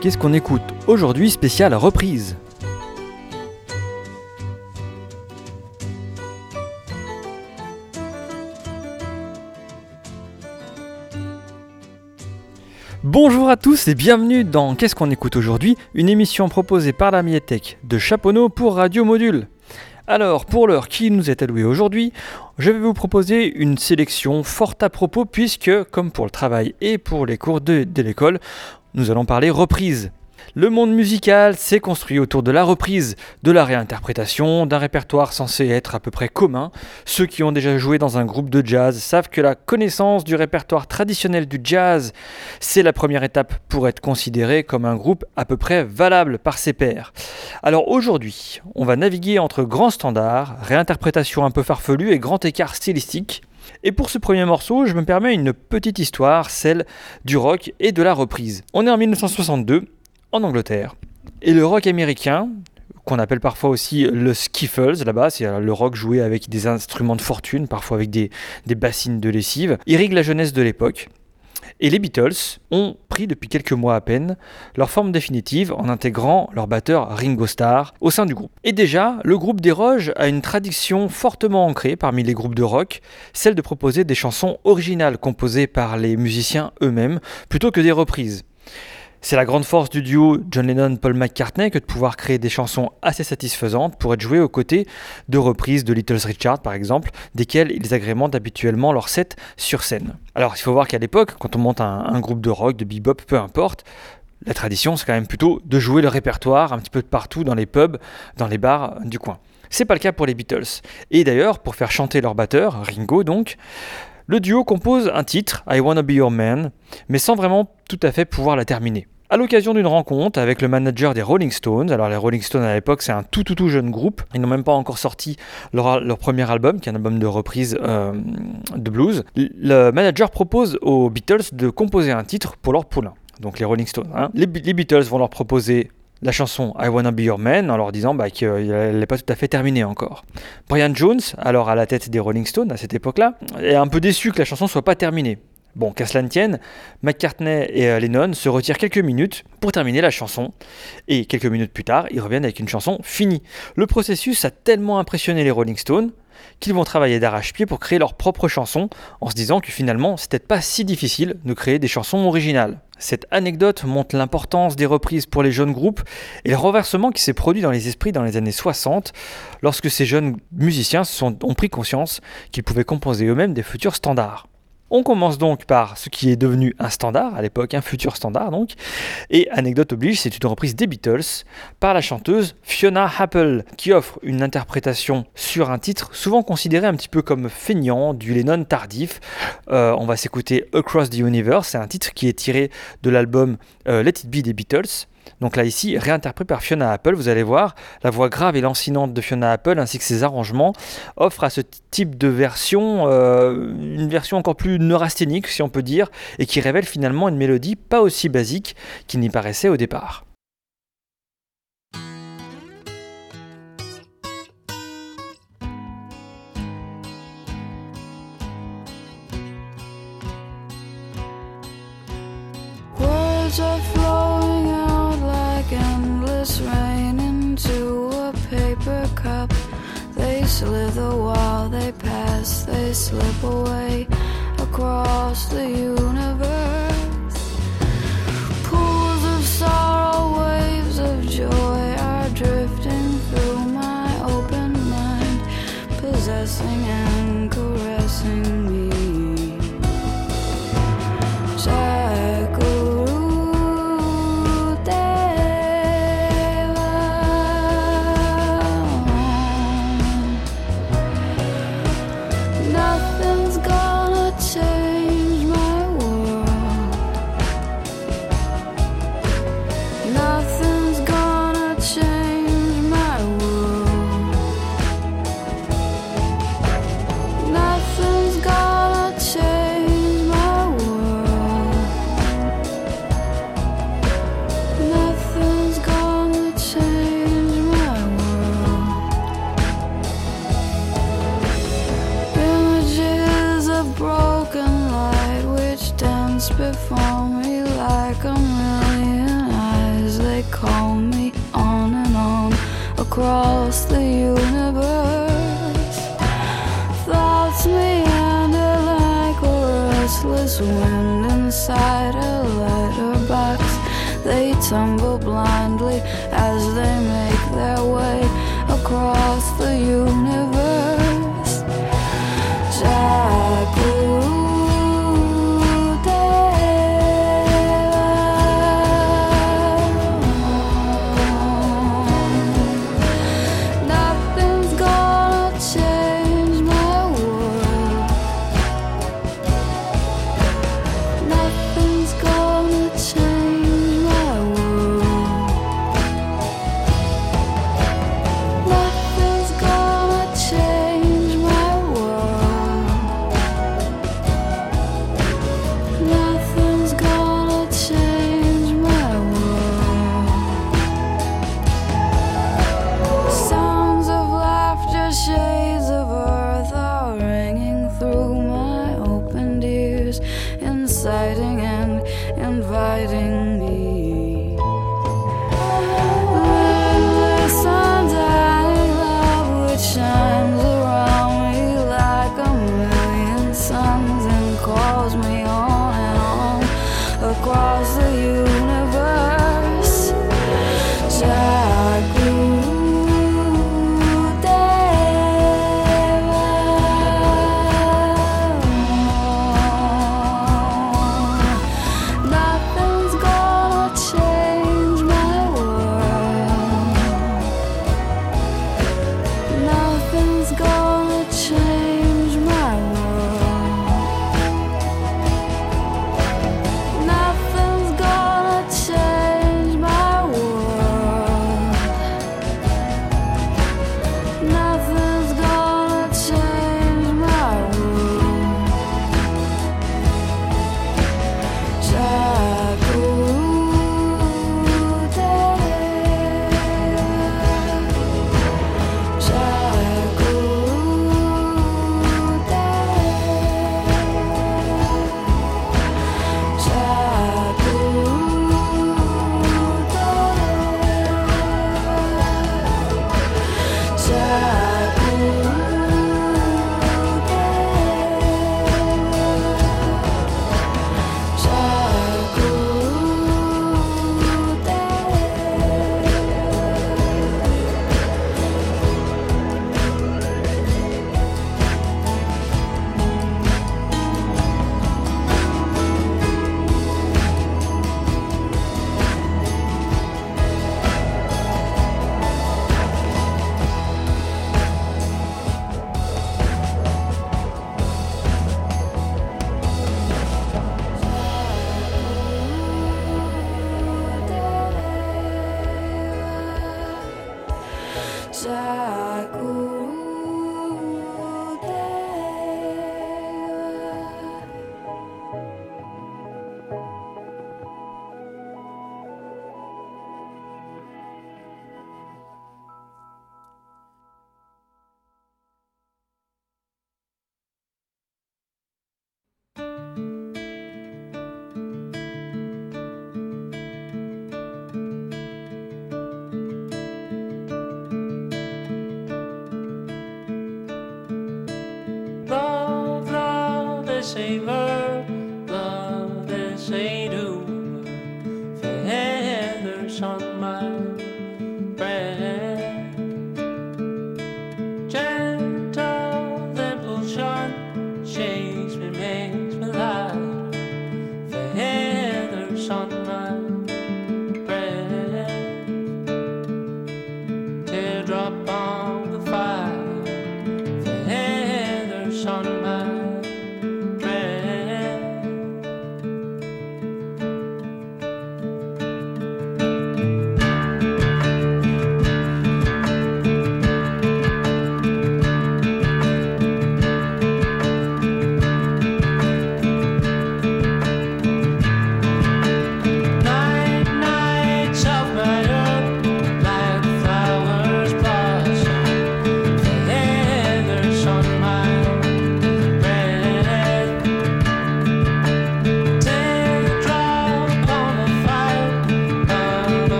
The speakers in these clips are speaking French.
Qu'est-ce qu'on écoute aujourd'hui spécial reprise Bonjour à tous et bienvenue dans Qu'est-ce qu'on écoute aujourd'hui Une émission proposée par la médiathèque de Chaponneau pour Radio Module. Alors, pour l'heure qui nous est allouée aujourd'hui, je vais vous proposer une sélection forte à propos puisque, comme pour le travail et pour les cours de, de l'école, nous allons parler reprise. Le monde musical s'est construit autour de la reprise, de la réinterprétation, d'un répertoire censé être à peu près commun. Ceux qui ont déjà joué dans un groupe de jazz savent que la connaissance du répertoire traditionnel du jazz, c'est la première étape pour être considéré comme un groupe à peu près valable par ses pairs. Alors aujourd'hui, on va naviguer entre grands standards, réinterprétation un peu farfelue et grand écart stylistique. Et pour ce premier morceau, je me permets une petite histoire, celle du rock et de la reprise. On est en 1962 en Angleterre. Et le rock américain, qu'on appelle parfois aussi le skiffles là-bas, c'est le rock joué avec des instruments de fortune, parfois avec des, bassines de lessive, irrigue la jeunesse de l'époque. Et les Beatles ont pris depuis quelques mois à peine leur forme définitive en intégrant leur batteur Ringo Starr au sein du groupe. Et déjà, le groupe déroge à une tradition fortement ancrée parmi les groupes de rock, celle de proposer des chansons originales composées par les musiciens eux-mêmes plutôt que des reprises. C'est la grande force du duo John Lennon-Paul McCartney que de pouvoir créer des chansons assez satisfaisantes pour être jouées aux côtés de reprises de Little Richard par exemple, desquelles ils agrémentent habituellement leur set sur scène. Alors il faut voir qu'à l'époque, quand on monte un, groupe de rock, de bebop, peu importe, la tradition c'est quand même plutôt de jouer le répertoire un petit peu de partout dans les pubs, dans les bars du coin. C'est pas le cas pour les Beatles. Et d'ailleurs, pour faire chanter leur batteur, Ringo donc, le duo compose un titre, I Wanna Be Your Man, mais sans vraiment tout à fait pouvoir la terminer. À l'occasion d'une rencontre avec le manager des Rolling Stones, alors les Rolling Stones à l'époque c'est un tout tout tout jeune groupe, ils n'ont même pas encore sorti leur, leur, premier album, qui est un album de reprise euh, de blues. Le manager propose aux Beatles de composer un titre pour leur poulain, donc les Rolling Stones. Hein. Les, les Beatles vont leur proposer la chanson I Wanna Be Your Man en leur disant bah, qu'elle n'est pas tout à fait terminée encore. Brian Jones, alors à la tête des Rolling Stones à cette époque-là, est un peu déçu que la chanson soit pas terminée. Bon, qu'à cela ne tienne, McCartney et Lennon se retirent quelques minutes pour terminer la chanson, et quelques minutes plus tard, ils reviennent avec une chanson finie. Le processus a tellement impressionné les Rolling Stones qu'ils vont travailler d'arrache-pied pour créer leur propre chanson, en se disant que finalement, c'était pas si difficile de créer des chansons originales. Cette anecdote montre l'importance des reprises pour les jeunes groupes et le renversement qui s'est produit dans les esprits dans les années 60 lorsque ces jeunes musiciens ont pris conscience qu'ils pouvaient composer eux-mêmes des futurs standards. On commence donc par ce qui est devenu un standard à l'époque, un futur standard donc. Et anecdote oblige, c'est une reprise des Beatles par la chanteuse Fiona Apple, qui offre une interprétation sur un titre souvent considéré un petit peu comme feignant, du Lennon tardif. Euh, on va s'écouter Across the Universe, c'est un titre qui est tiré de l'album euh, Let It Be des Beatles. Donc là ici, réinterprété par Fiona Apple, vous allez voir, la voix grave et lancinante de Fiona Apple ainsi que ses arrangements offrent à ce type de version euh, une version encore plus neurasthénique si on peut dire, et qui révèle finalement une mélodie pas aussi basique qu'il n'y paraissait au départ. Slither while they pass, they slip away across the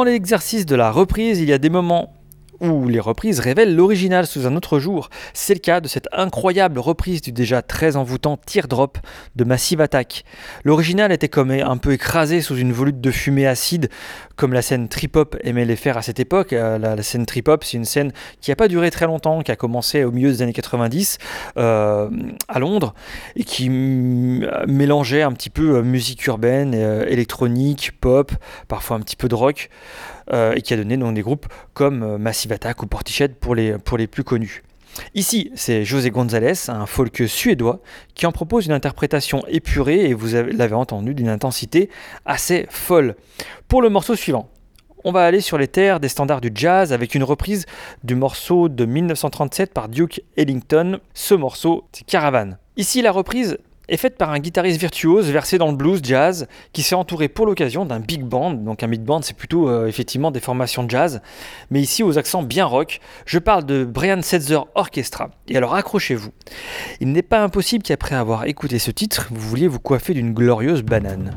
Dans l'exercice de la reprise, il y a des moments où les reprises révèlent l'original sous un autre jour. C'est le cas de cette incroyable reprise du déjà très envoûtant Teardrop de Massive Attack. L'original était comme un peu écrasé sous une volute de fumée acide, comme la scène trip-hop aimait les faire à cette époque. Euh, La, scène trip-hop, c'est une scène qui n'a pas duré très longtemps, qui a commencé au milieu des années 90 euh, à Londres, et qui mm, mélangeait un petit peu euh, musique urbaine, électronique, pop, parfois un petit peu de rock et qui a donné donc, des groupes comme euh, Massive Attack ou Portichet pour les, plus connus. Ici, c'est José González, un folk suédois, qui en propose une interprétation épurée et vous avez- l'avez entendu d'une intensité assez folle. Pour le morceau suivant, on va aller sur les terres des standards du jazz avec une reprise du morceau de 1937 par Duke Ellington. Ce morceau, c'est Caravan. Ici, la reprise est faite par un guitariste virtuose versé dans le blues jazz qui s'est entouré pour l'occasion d'un big band. Donc un big band, c'est plutôt euh, effectivement des formations de jazz, mais ici aux accents bien rock. Je parle de Brian Setzer Orchestra. Et alors accrochez-vous. Il n'est pas impossible qu'après avoir écouté ce titre, vous vouliez vous coiffer d'une glorieuse banane.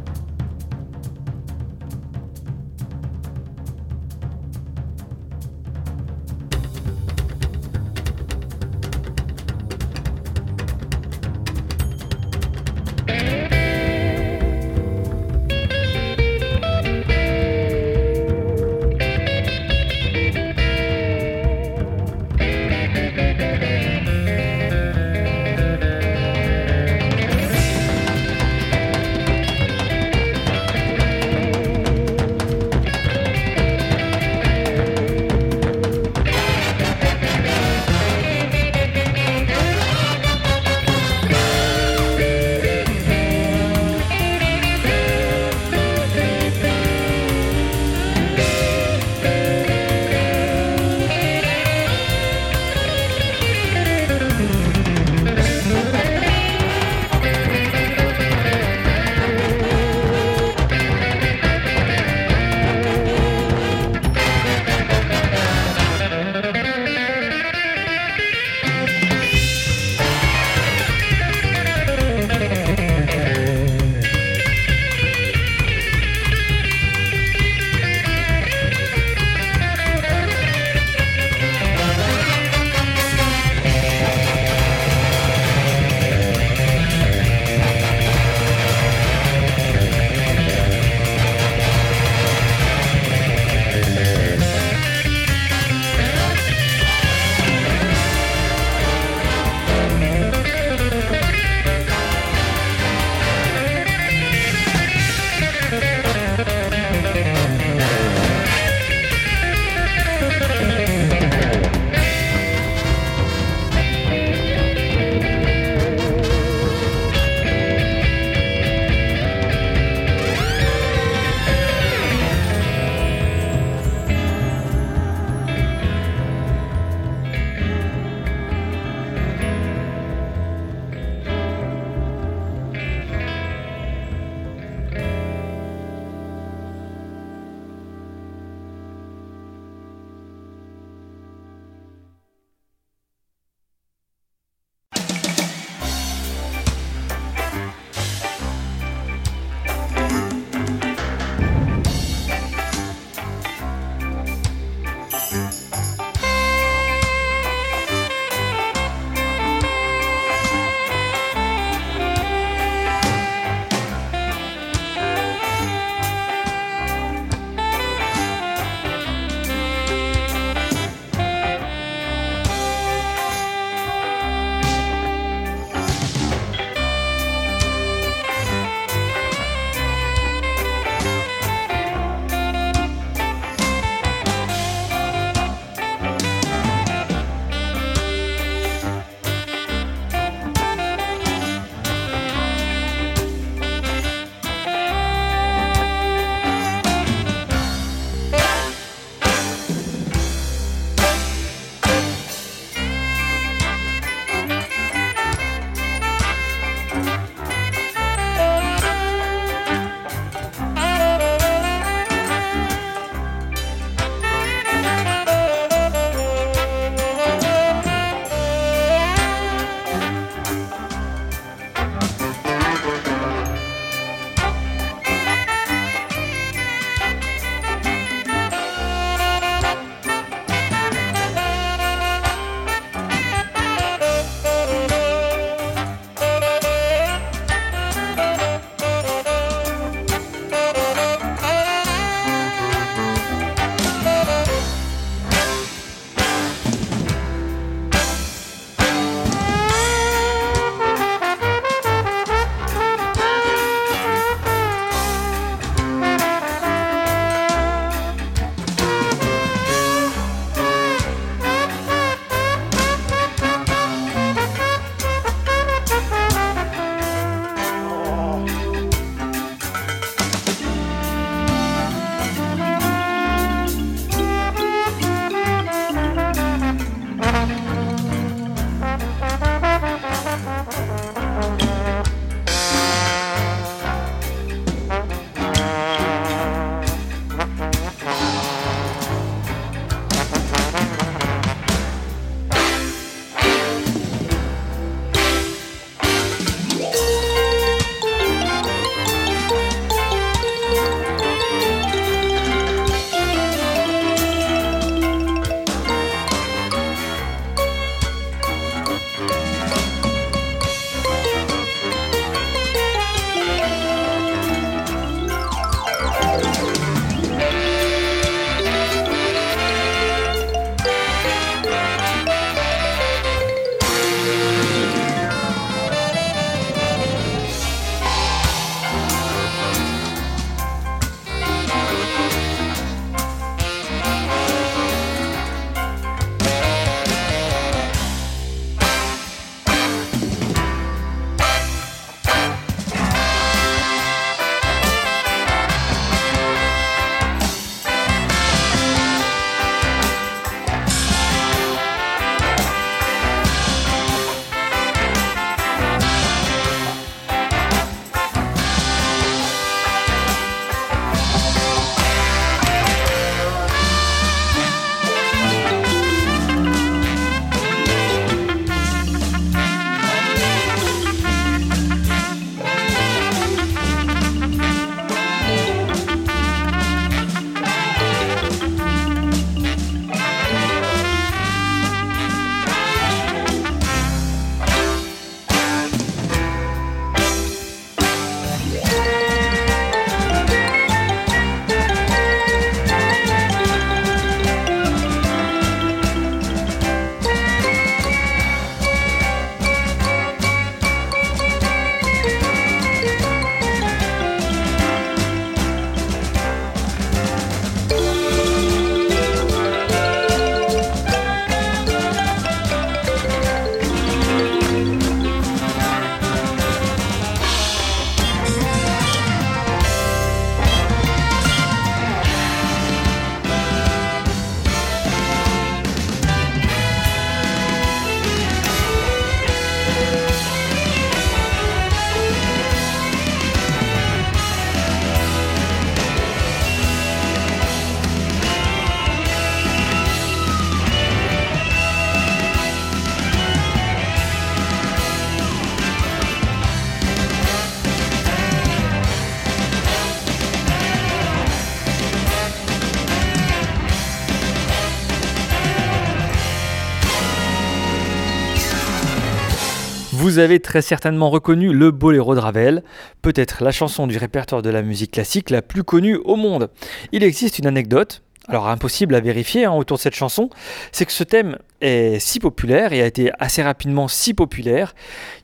Vous avez très certainement reconnu le boléro de Ravel, peut-être la chanson du répertoire de la musique classique la plus connue au monde. Il existe une anecdote, alors impossible à vérifier hein, autour de cette chanson, c'est que ce thème est si populaire et a été assez rapidement si populaire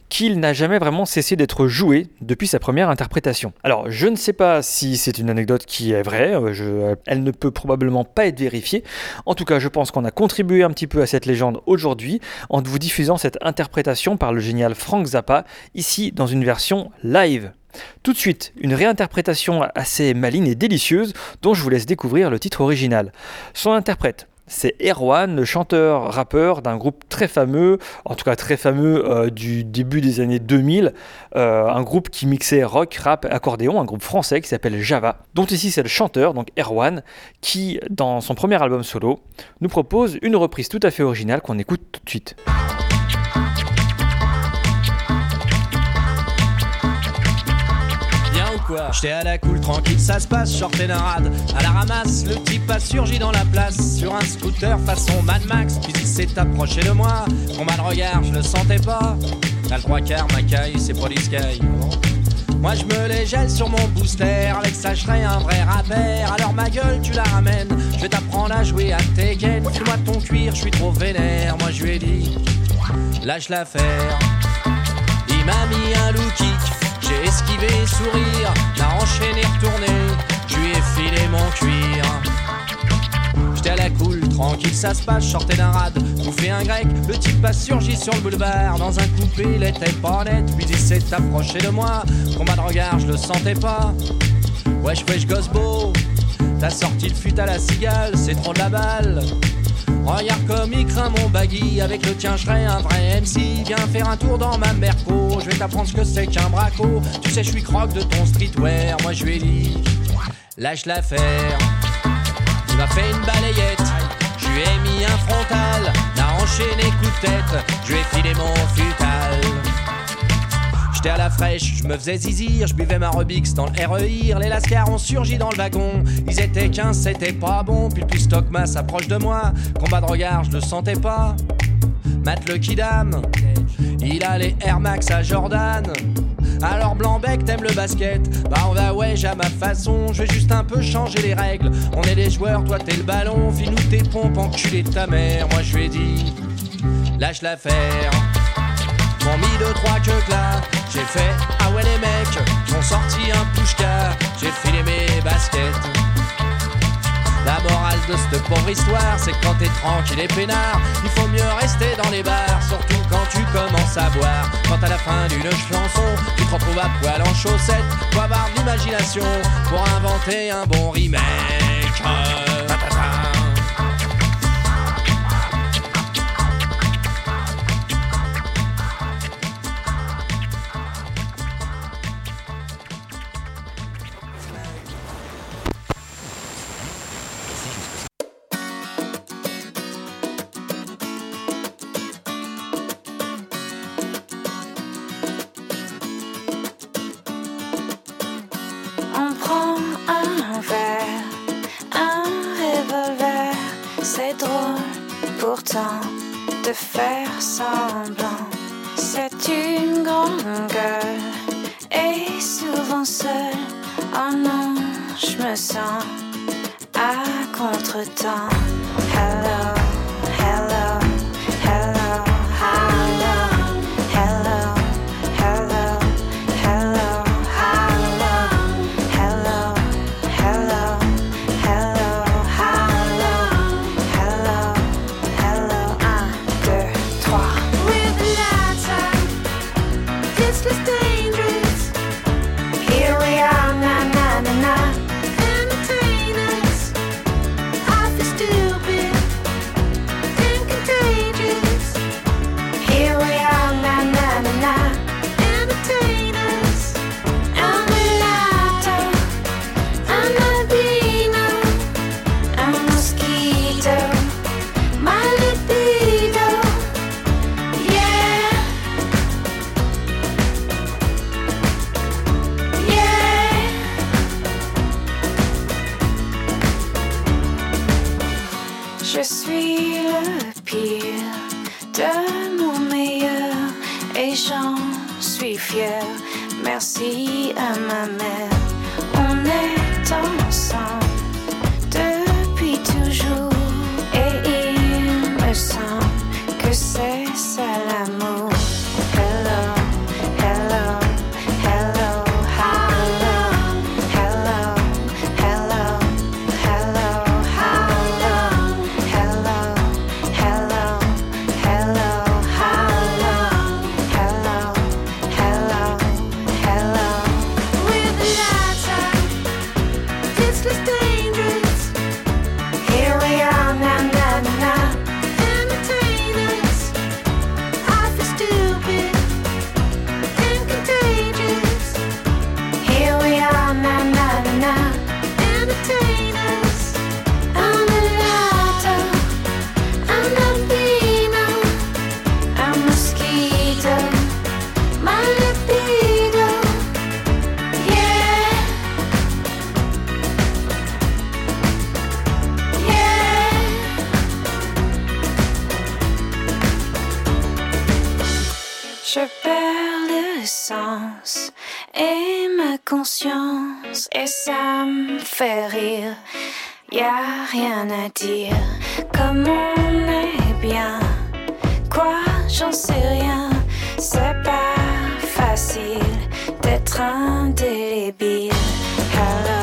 qu'il n'a jamais vraiment cessé d'être joué depuis sa première interprétation. Alors je ne sais pas si c'est une anecdote qui est vraie, euh, je- elle ne peut probablement pas être vérifiée. En tout cas, je pense qu'on a contribué un petit peu à cette légende aujourd'hui en vous diffusant cette interprétation par le génial Frank Zappa, ici dans une version live. Tout de suite, une réinterprétation assez maligne et délicieuse dont je vous laisse découvrir le titre original. Son interprète, c'est Erwan, le chanteur-rappeur d'un groupe très fameux, en tout cas très fameux euh, du début des années 2000, euh, un groupe qui mixait rock, rap, accordéon, un groupe français qui s'appelle Java, dont ici c'est le chanteur, donc Erwan, qui dans son premier album solo nous propose une reprise tout à fait originale qu'on écoute tout de suite. J'étais à la cool, tranquille, ça se passe, sortais d'un rad. À la ramasse, le type a surgi dans la place. Sur un scooter façon Mad Max, puis il s'est approché de moi. Mon mal regard, je le sentais pas. À le trois quarts, ma caille, c'est Police Sky. Moi je me les gèle sur mon booster, avec ça je un vrai rappeur. Alors ma gueule tu la ramènes, je vais t'apprendre à jouer à Tekken. File-moi ton cuir, je suis trop vénère. Moi je lui ai dit, lâche l'affaire. Il m'a mis un j'ai esquivé sourire, m'a enchaîné retourné, je lui ai filé mon cuir. J'étais à la cool, tranquille, ça se passe, sortais d'un rad, bouffé un grec, le type a surgi sur le boulevard, dans un coupé, il était pas net, puis il s'est approché de moi, combat de regard, je le sentais pas. Wesh wesh gosse beau, t'as sorti le fut à la cigale, c'est trop de la balle. Regarde comme il craint mon baggy Avec le tien je serais un vrai MC Viens faire un tour dans ma merco Je vais t'apprendre ce que c'est qu'un braco. Tu sais je suis croque de ton streetwear. Moi je lui dit Lâche l'affaire. Il m'a fait une balayette. Je lui ai mis un frontal. N'a enchaîné coup de tête. Je lui ai filé mon futal J'étais à la fraîche, je me faisais zizir, je buvais ma Rubix dans le REIR, les lascars ont surgi dans le wagon, ils étaient 15, c'était pas bon, puis le plus stockma s'approche de moi, combat de regard, je le sentais pas. Matt le Kidam, il a les Air Max à Jordan. Alors Blanc-Bec, t'aimes le basket? Bah on va ouais, à ma façon, je vais juste un peu changer les règles. On est les joueurs, toi t'es le ballon, file-nous tes pompes, enculé de ta mère. Moi je lui ai dit, lâche l'affaire. M'ont mis deux, trois que J'ai fait, ah ouais les mecs M'ont sorti un pushka. J'ai filé mes baskets. La morale de cette pauvre histoire C'est que quand t'es tranquille et peinard Il faut mieux rester dans les bars. Surtout quand tu commences à boire. Quand à la fin d'une chanson Tu te retrouves à poil en chaussettes. Faut avoir de l'imagination Pour inventer un bon remake Je perds le sens et ma conscience et ça me fait rire. Y a rien à dire, comme on est bien. Quoi, j'en sais rien, c'est pas facile d'être indélébile. Hello,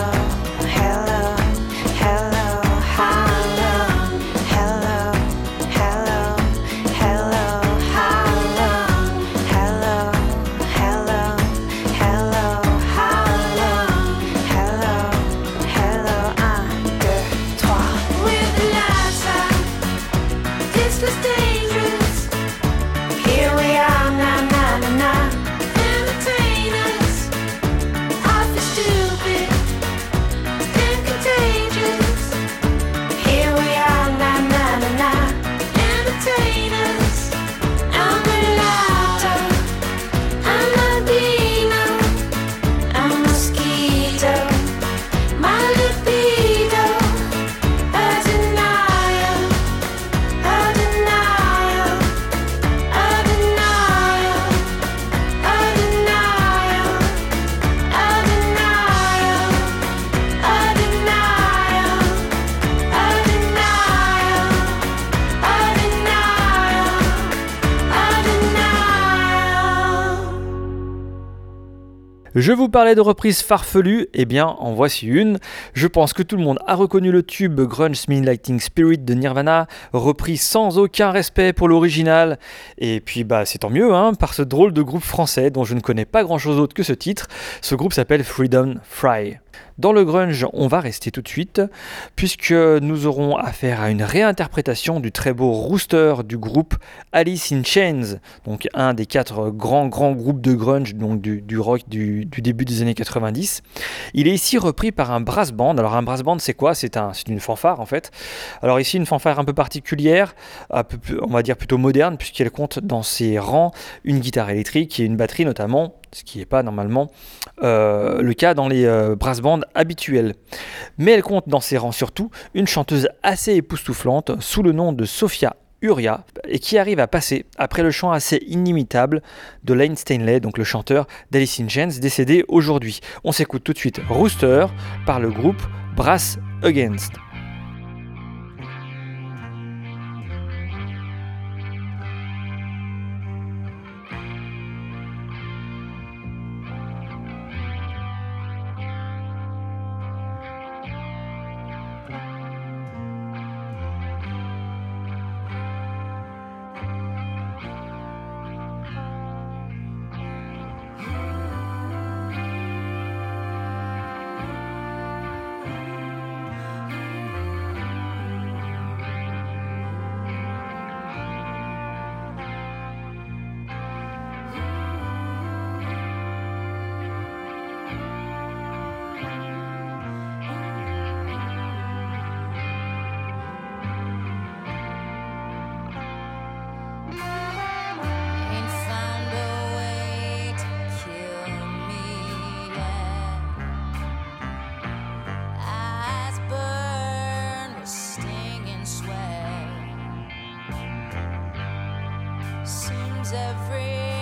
Je vous parlais de reprises farfelues, eh bien en voici une. Je pense que tout le monde a reconnu le tube Grunge Mean Lighting Spirit de Nirvana, repris sans aucun respect pour l'original. Et puis bah c'est tant mieux, hein, par ce drôle de groupe français dont je ne connais pas grand chose d'autre que ce titre. Ce groupe s'appelle Freedom Fry. Dans le grunge, on va rester tout de suite, puisque nous aurons affaire à une réinterprétation du très beau Rooster du groupe Alice in Chains, donc un des quatre grands grands groupes de grunge, du, rock du, début des années 90. Il est ici repris par un brass band. Alors un brass band, c'est quoi? C'est un, c'est une fanfare en fait. Alors ici une fanfare un peu particulière, on va dire plutôt moderne, puisqu'elle compte dans ses rangs une guitare électrique et une batterie notamment, ce qui n'est pas normalement euh, le cas dans les euh, brass bands habituels. Mais elle compte dans ses rangs surtout une chanteuse assez époustouflante sous le nom de Sophia Uria et qui arrive à passer après le chant assez inimitable de Lane Stanley, donc le chanteur d'Alice in décédé aujourd'hui. On s'écoute tout de suite Rooster par le groupe Brass Against. Seems every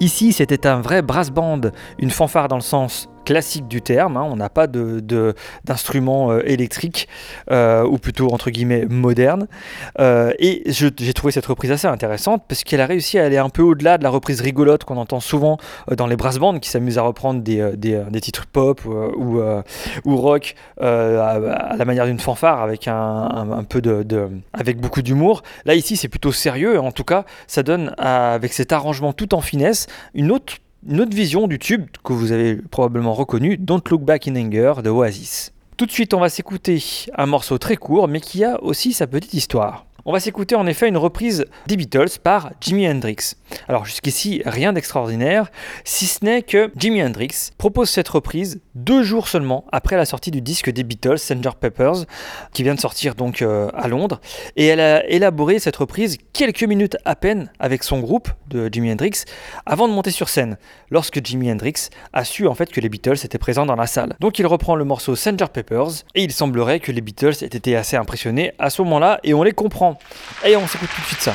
Ici, c'était un vrai brass band, une fanfare dans le sens classique du terme. hein. On n'a pas de- de- d'instruments euh, électriques, euh, ou plutôt entre guillemets modernes. Euh, et j'ai trouvé cette reprise assez intéressante parce qu'elle a réussi à aller un peu au-delà de la reprise rigolote qu'on entend souvent dans les brass bands qui s'amusent à reprendre des, titres pop ou, rock à, la manière d'une fanfare avec un, peu de, de- avec beaucoup d'humour. Là ici c'est plutôt sérieux en tout cas ça donne avec cet arrangement tout en finesse une autre une autre vision du tube que vous avez probablement reconnu, Don't Look Back in Anger de Oasis. Tout de suite, on va s'écouter un morceau très court, mais qui a aussi sa petite histoire. On va s'écouter en effet une reprise des Beatles par Jimi Hendrix. Alors jusqu'ici, rien d'extraordinaire, si ce n'est que Jimi Hendrix propose cette reprise deux jours seulement après la sortie du disque des Beatles, Sgt. Peppers, qui vient de sortir donc euh, à Londres. Et elle a élaboré cette reprise quelques minutes à peine avec son groupe de Jimi Hendrix avant de monter sur scène, lorsque Jimi Hendrix a su en fait que les Beatles étaient présents dans la salle. Donc il reprend le morceau Sgt. Peppers et il semblerait que les Beatles aient été assez impressionnés à ce moment-là et on les comprend. Et on s'écoute tout de suite ça.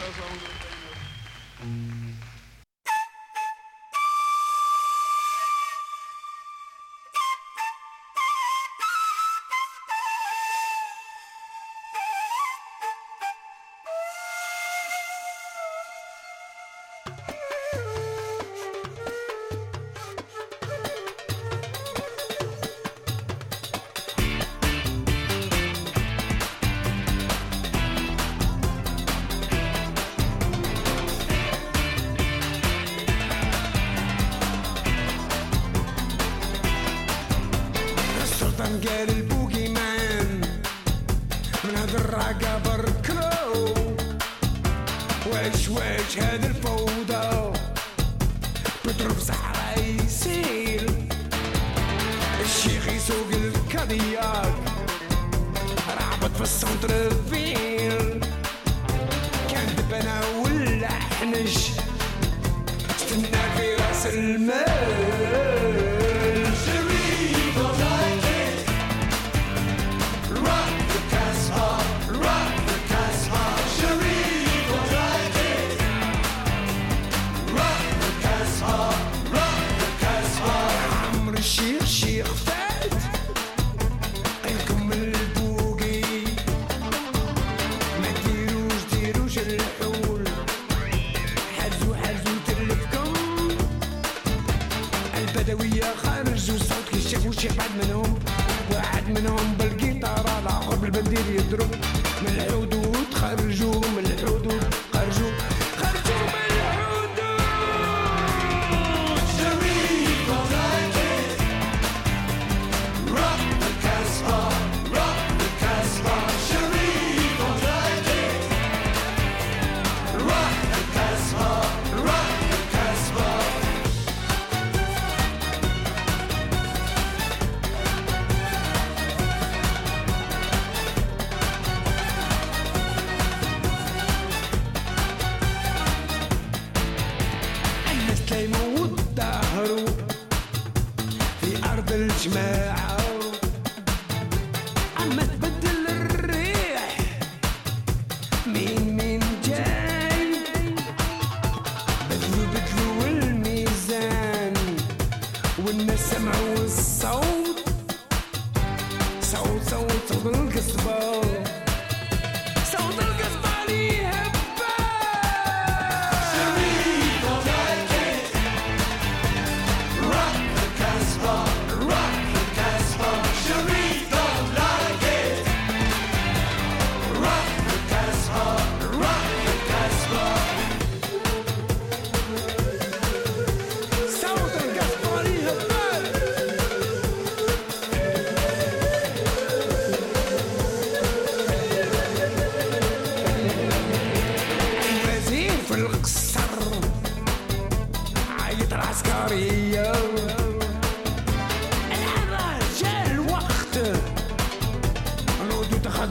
كي شافوا شي حد منهم واحد منهم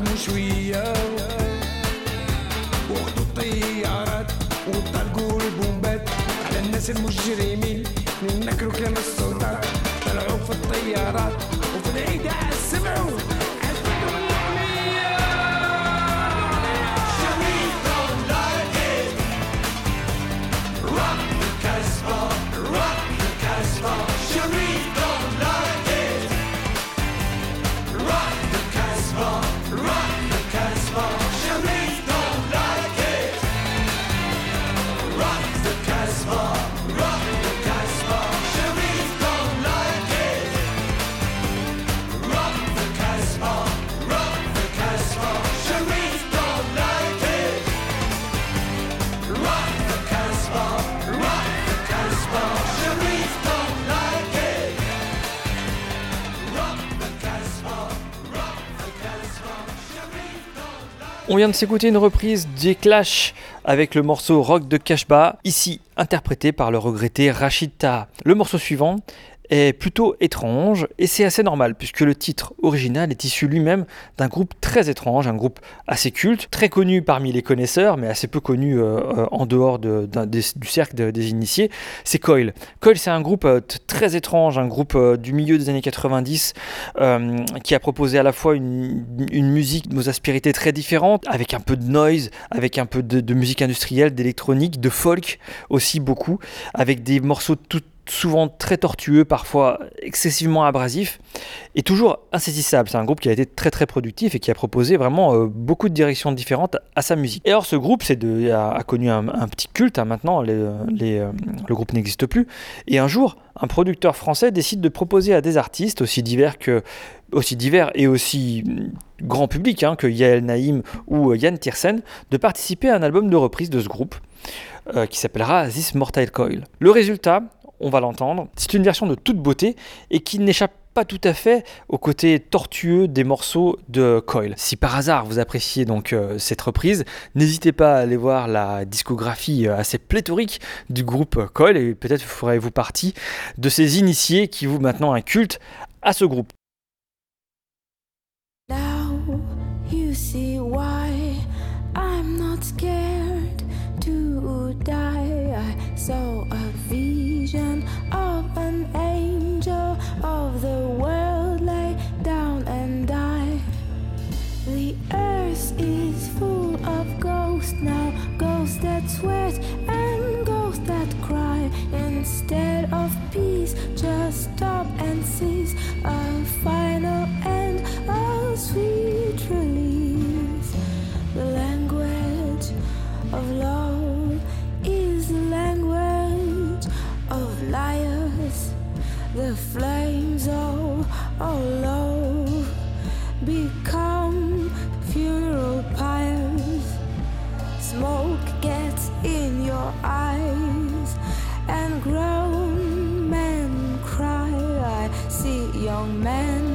تخدموا شوية. واخدوا الطيارات وطلقوا البومبات. على الناس المجرمين نكروا كلام السلطات. طلعوا في الطيارات وفي العيدة سمعوا On vient de s'écouter une reprise des Clash avec le morceau Rock de Kashba, ici interprété par le regretté Rachid. Le morceau suivant est plutôt étrange et c'est assez normal puisque le titre original est issu lui-même d'un groupe très étrange, un groupe assez culte, très connu parmi les connaisseurs mais assez peu connu euh, euh, en dehors du cercle de- des initiés, c'est Coil. Coil c'est un groupe euh, très étrange, un groupe du milieu des années 90 euh, qui a proposé à la fois une, une musique aux aspérités très différentes, avec un peu de noise, avec un peu de, de musique industrielle, d'électronique, de folk aussi beaucoup, avec des morceaux tout souvent très tortueux, parfois excessivement abrasifs, et toujours insaisissable. C'est un groupe qui a été très très productif et qui a proposé vraiment euh, beaucoup de directions différentes à sa musique. Et alors ce groupe c'est a, connu un, petit culte, hein, maintenant euh, le groupe n'existe plus, et un jour un producteur français décide de proposer à des artistes aussi divers que aussi divers et aussi grand public hein, que Yael Naïm ou Yann Tiersen de participer à un album de reprise de ce groupe euh, qui s'appellera This Mortal Coil. Le résultat, on va l'entendre, c'est une version de toute beauté et qui n'échappe pas tout à fait au côté tortueux des morceaux de Coil. Si par hasard vous appréciez donc euh, cette reprise, n'hésitez pas à aller voir la discographie euh, assez pléthorique du groupe Coil et peut-être ferez-vous partie de ces initiés qui vous maintenant un culte à ce groupe. The flames of our love become funeral pyres. Smoke gets in your eyes, and grown men cry. I see young men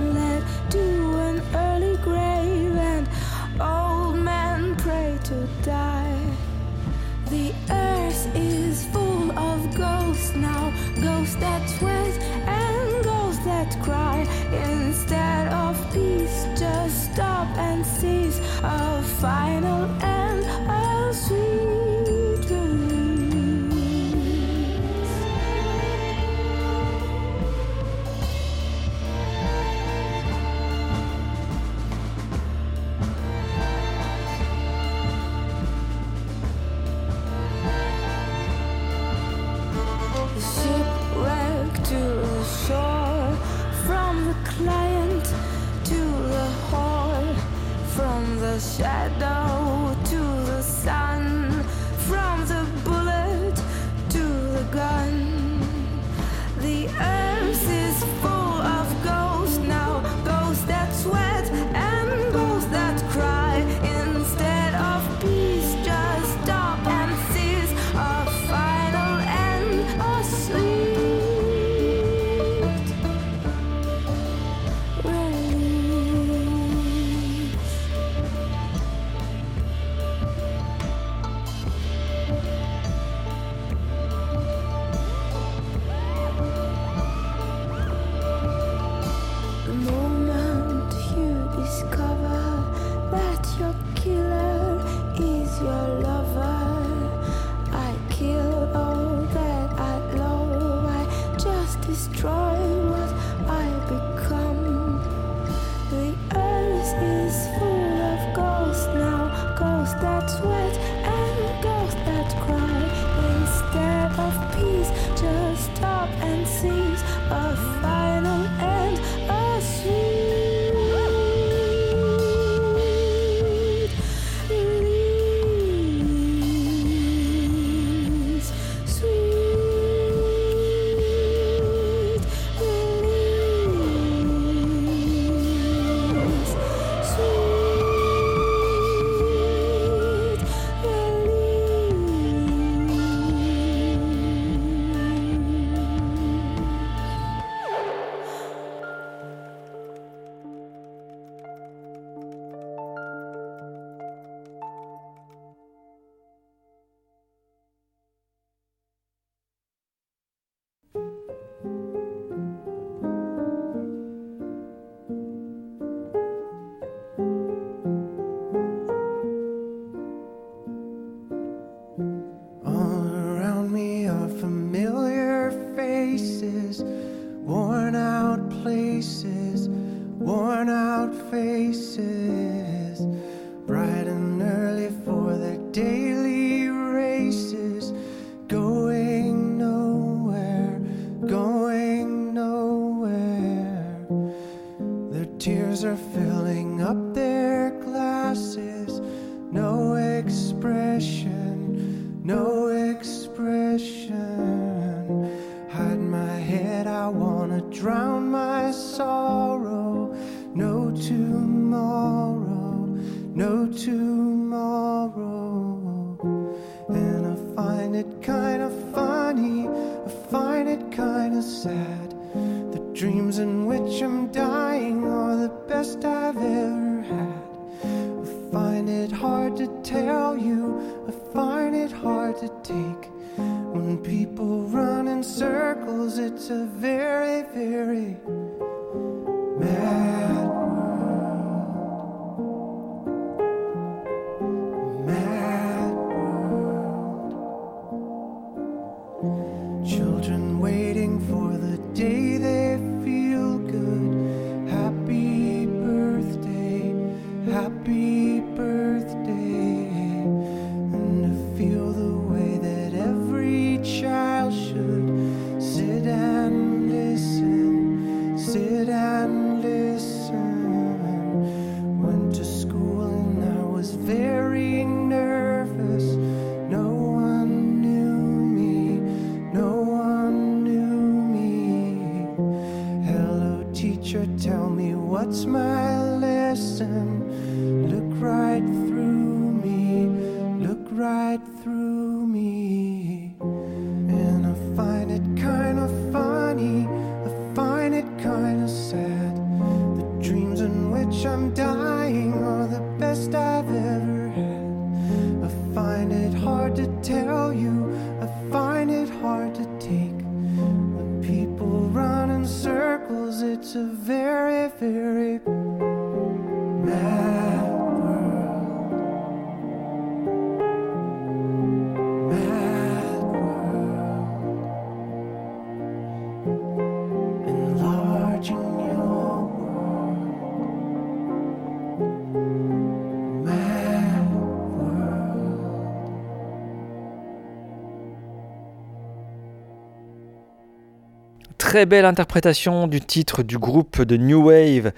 Très belle interprétation du titre du groupe de New Wave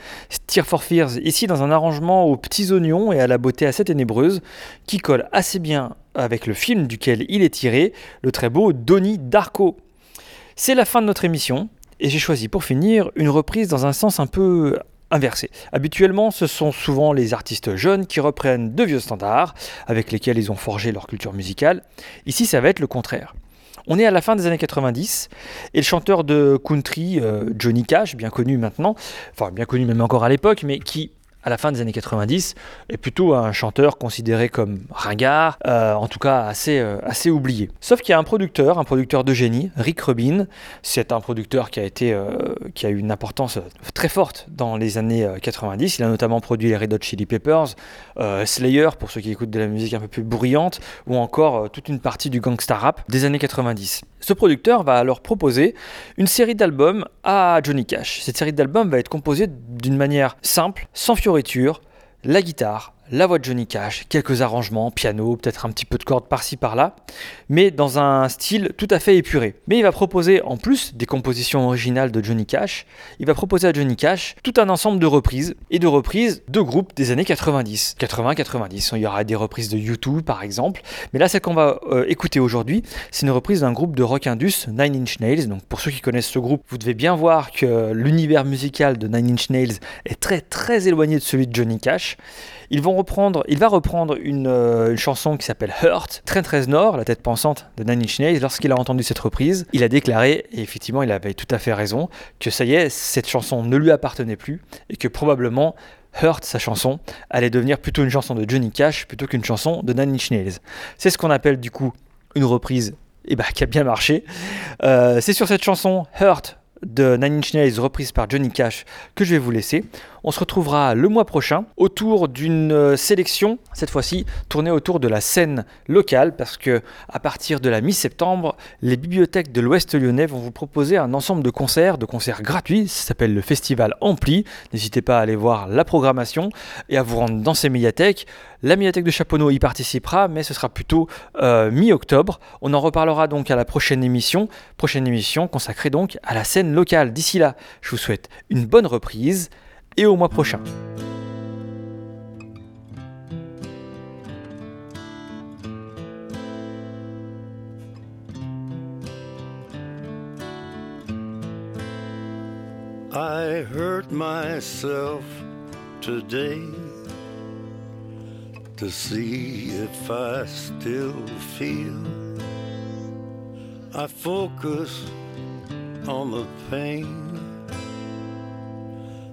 Tear for Fears, ici dans un arrangement aux petits oignons et à la beauté assez ténébreuse, qui colle assez bien avec le film duquel il est tiré, le très beau Donnie Darko. C'est la fin de notre émission, et j'ai choisi pour finir une reprise dans un sens un peu inversé. Habituellement, ce sont souvent les artistes jeunes qui reprennent de vieux standards avec lesquels ils ont forgé leur culture musicale. Ici, ça va être le contraire. On est à la fin des années 90 et le chanteur de country euh, Johnny Cash, bien connu maintenant, enfin bien connu même encore à l'époque, mais qui à la fin des années 90 est plutôt un chanteur considéré comme ringard, euh, en tout cas assez, euh, assez oublié. Sauf qu'il y a un producteur, un producteur de génie, Rick Rubin. C'est un producteur qui a, euh, qui a eu une importance très forte dans les années euh, 90. Il a notamment produit les Red Hot Chili Peppers, Slayer pour ceux qui écoutent de la musique un peu plus bruyante, ou encore toute une partie du gangsta rap des années 90. Ce producteur va alors proposer une série d'albums à Johnny Cash. Cette série d'albums va être composée d'une manière simple, sans fioriture, la guitare, la voix de Johnny Cash, quelques arrangements, piano, peut-être un petit peu de cordes par-ci par-là, mais dans un style tout à fait épuré. Mais il va proposer, en plus des compositions originales de Johnny Cash, il va proposer à Johnny Cash tout un ensemble de reprises, et de reprises de groupes des années 90. 80-90, il y aura des reprises de YouTube par exemple, mais là celle qu'on va euh, écouter aujourd'hui, c'est une reprise d'un groupe de rock indus, Nine Inch Nails. Donc pour ceux qui connaissent ce groupe, vous devez bien voir que l'univers musical de Nine Inch Nails est très très éloigné de celui de Johnny Cash. Il va reprendre une, euh, une chanson qui s'appelle Hurt, très très Nord, la tête pensante de Nine Inch Nails. Lorsqu'il a entendu cette reprise, il a déclaré, et effectivement il avait tout à fait raison, que ça y est, cette chanson ne lui appartenait plus et que probablement Hurt, sa chanson, allait devenir plutôt une chanson de Johnny Cash plutôt qu'une chanson de Nine Inch Nails. C'est ce qu'on appelle du coup une reprise et bah, qui a bien marché. Euh, c'est sur cette chanson Hurt de Nine Inch Nails reprise par Johnny Cash que je vais vous laisser. On se retrouvera le mois prochain autour d'une euh, sélection, cette fois-ci tournée autour de la scène locale, parce que à partir de la mi-septembre, les bibliothèques de l'Ouest lyonnais vont vous proposer un ensemble de concerts, de concerts gratuits. Ça s'appelle le Festival Ampli. N'hésitez pas à aller voir la programmation et à vous rendre dans ces médiathèques. La médiathèque de Chaponneau y participera, mais ce sera plutôt euh, mi-octobre. On en reparlera donc à la prochaine émission, prochaine émission consacrée donc à la scène locale. D'ici là, je vous souhaite une bonne reprise et au mois prochain. I hurt myself today to see if I still feel. I focus on the pain,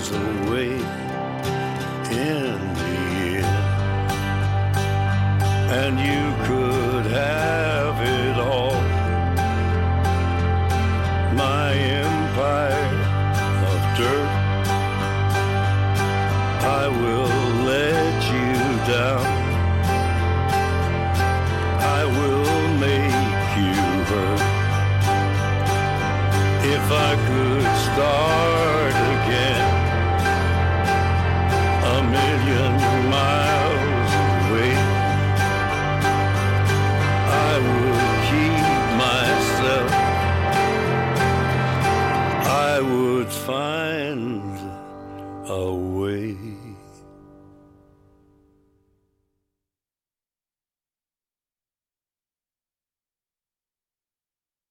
goes away in the end. And you could have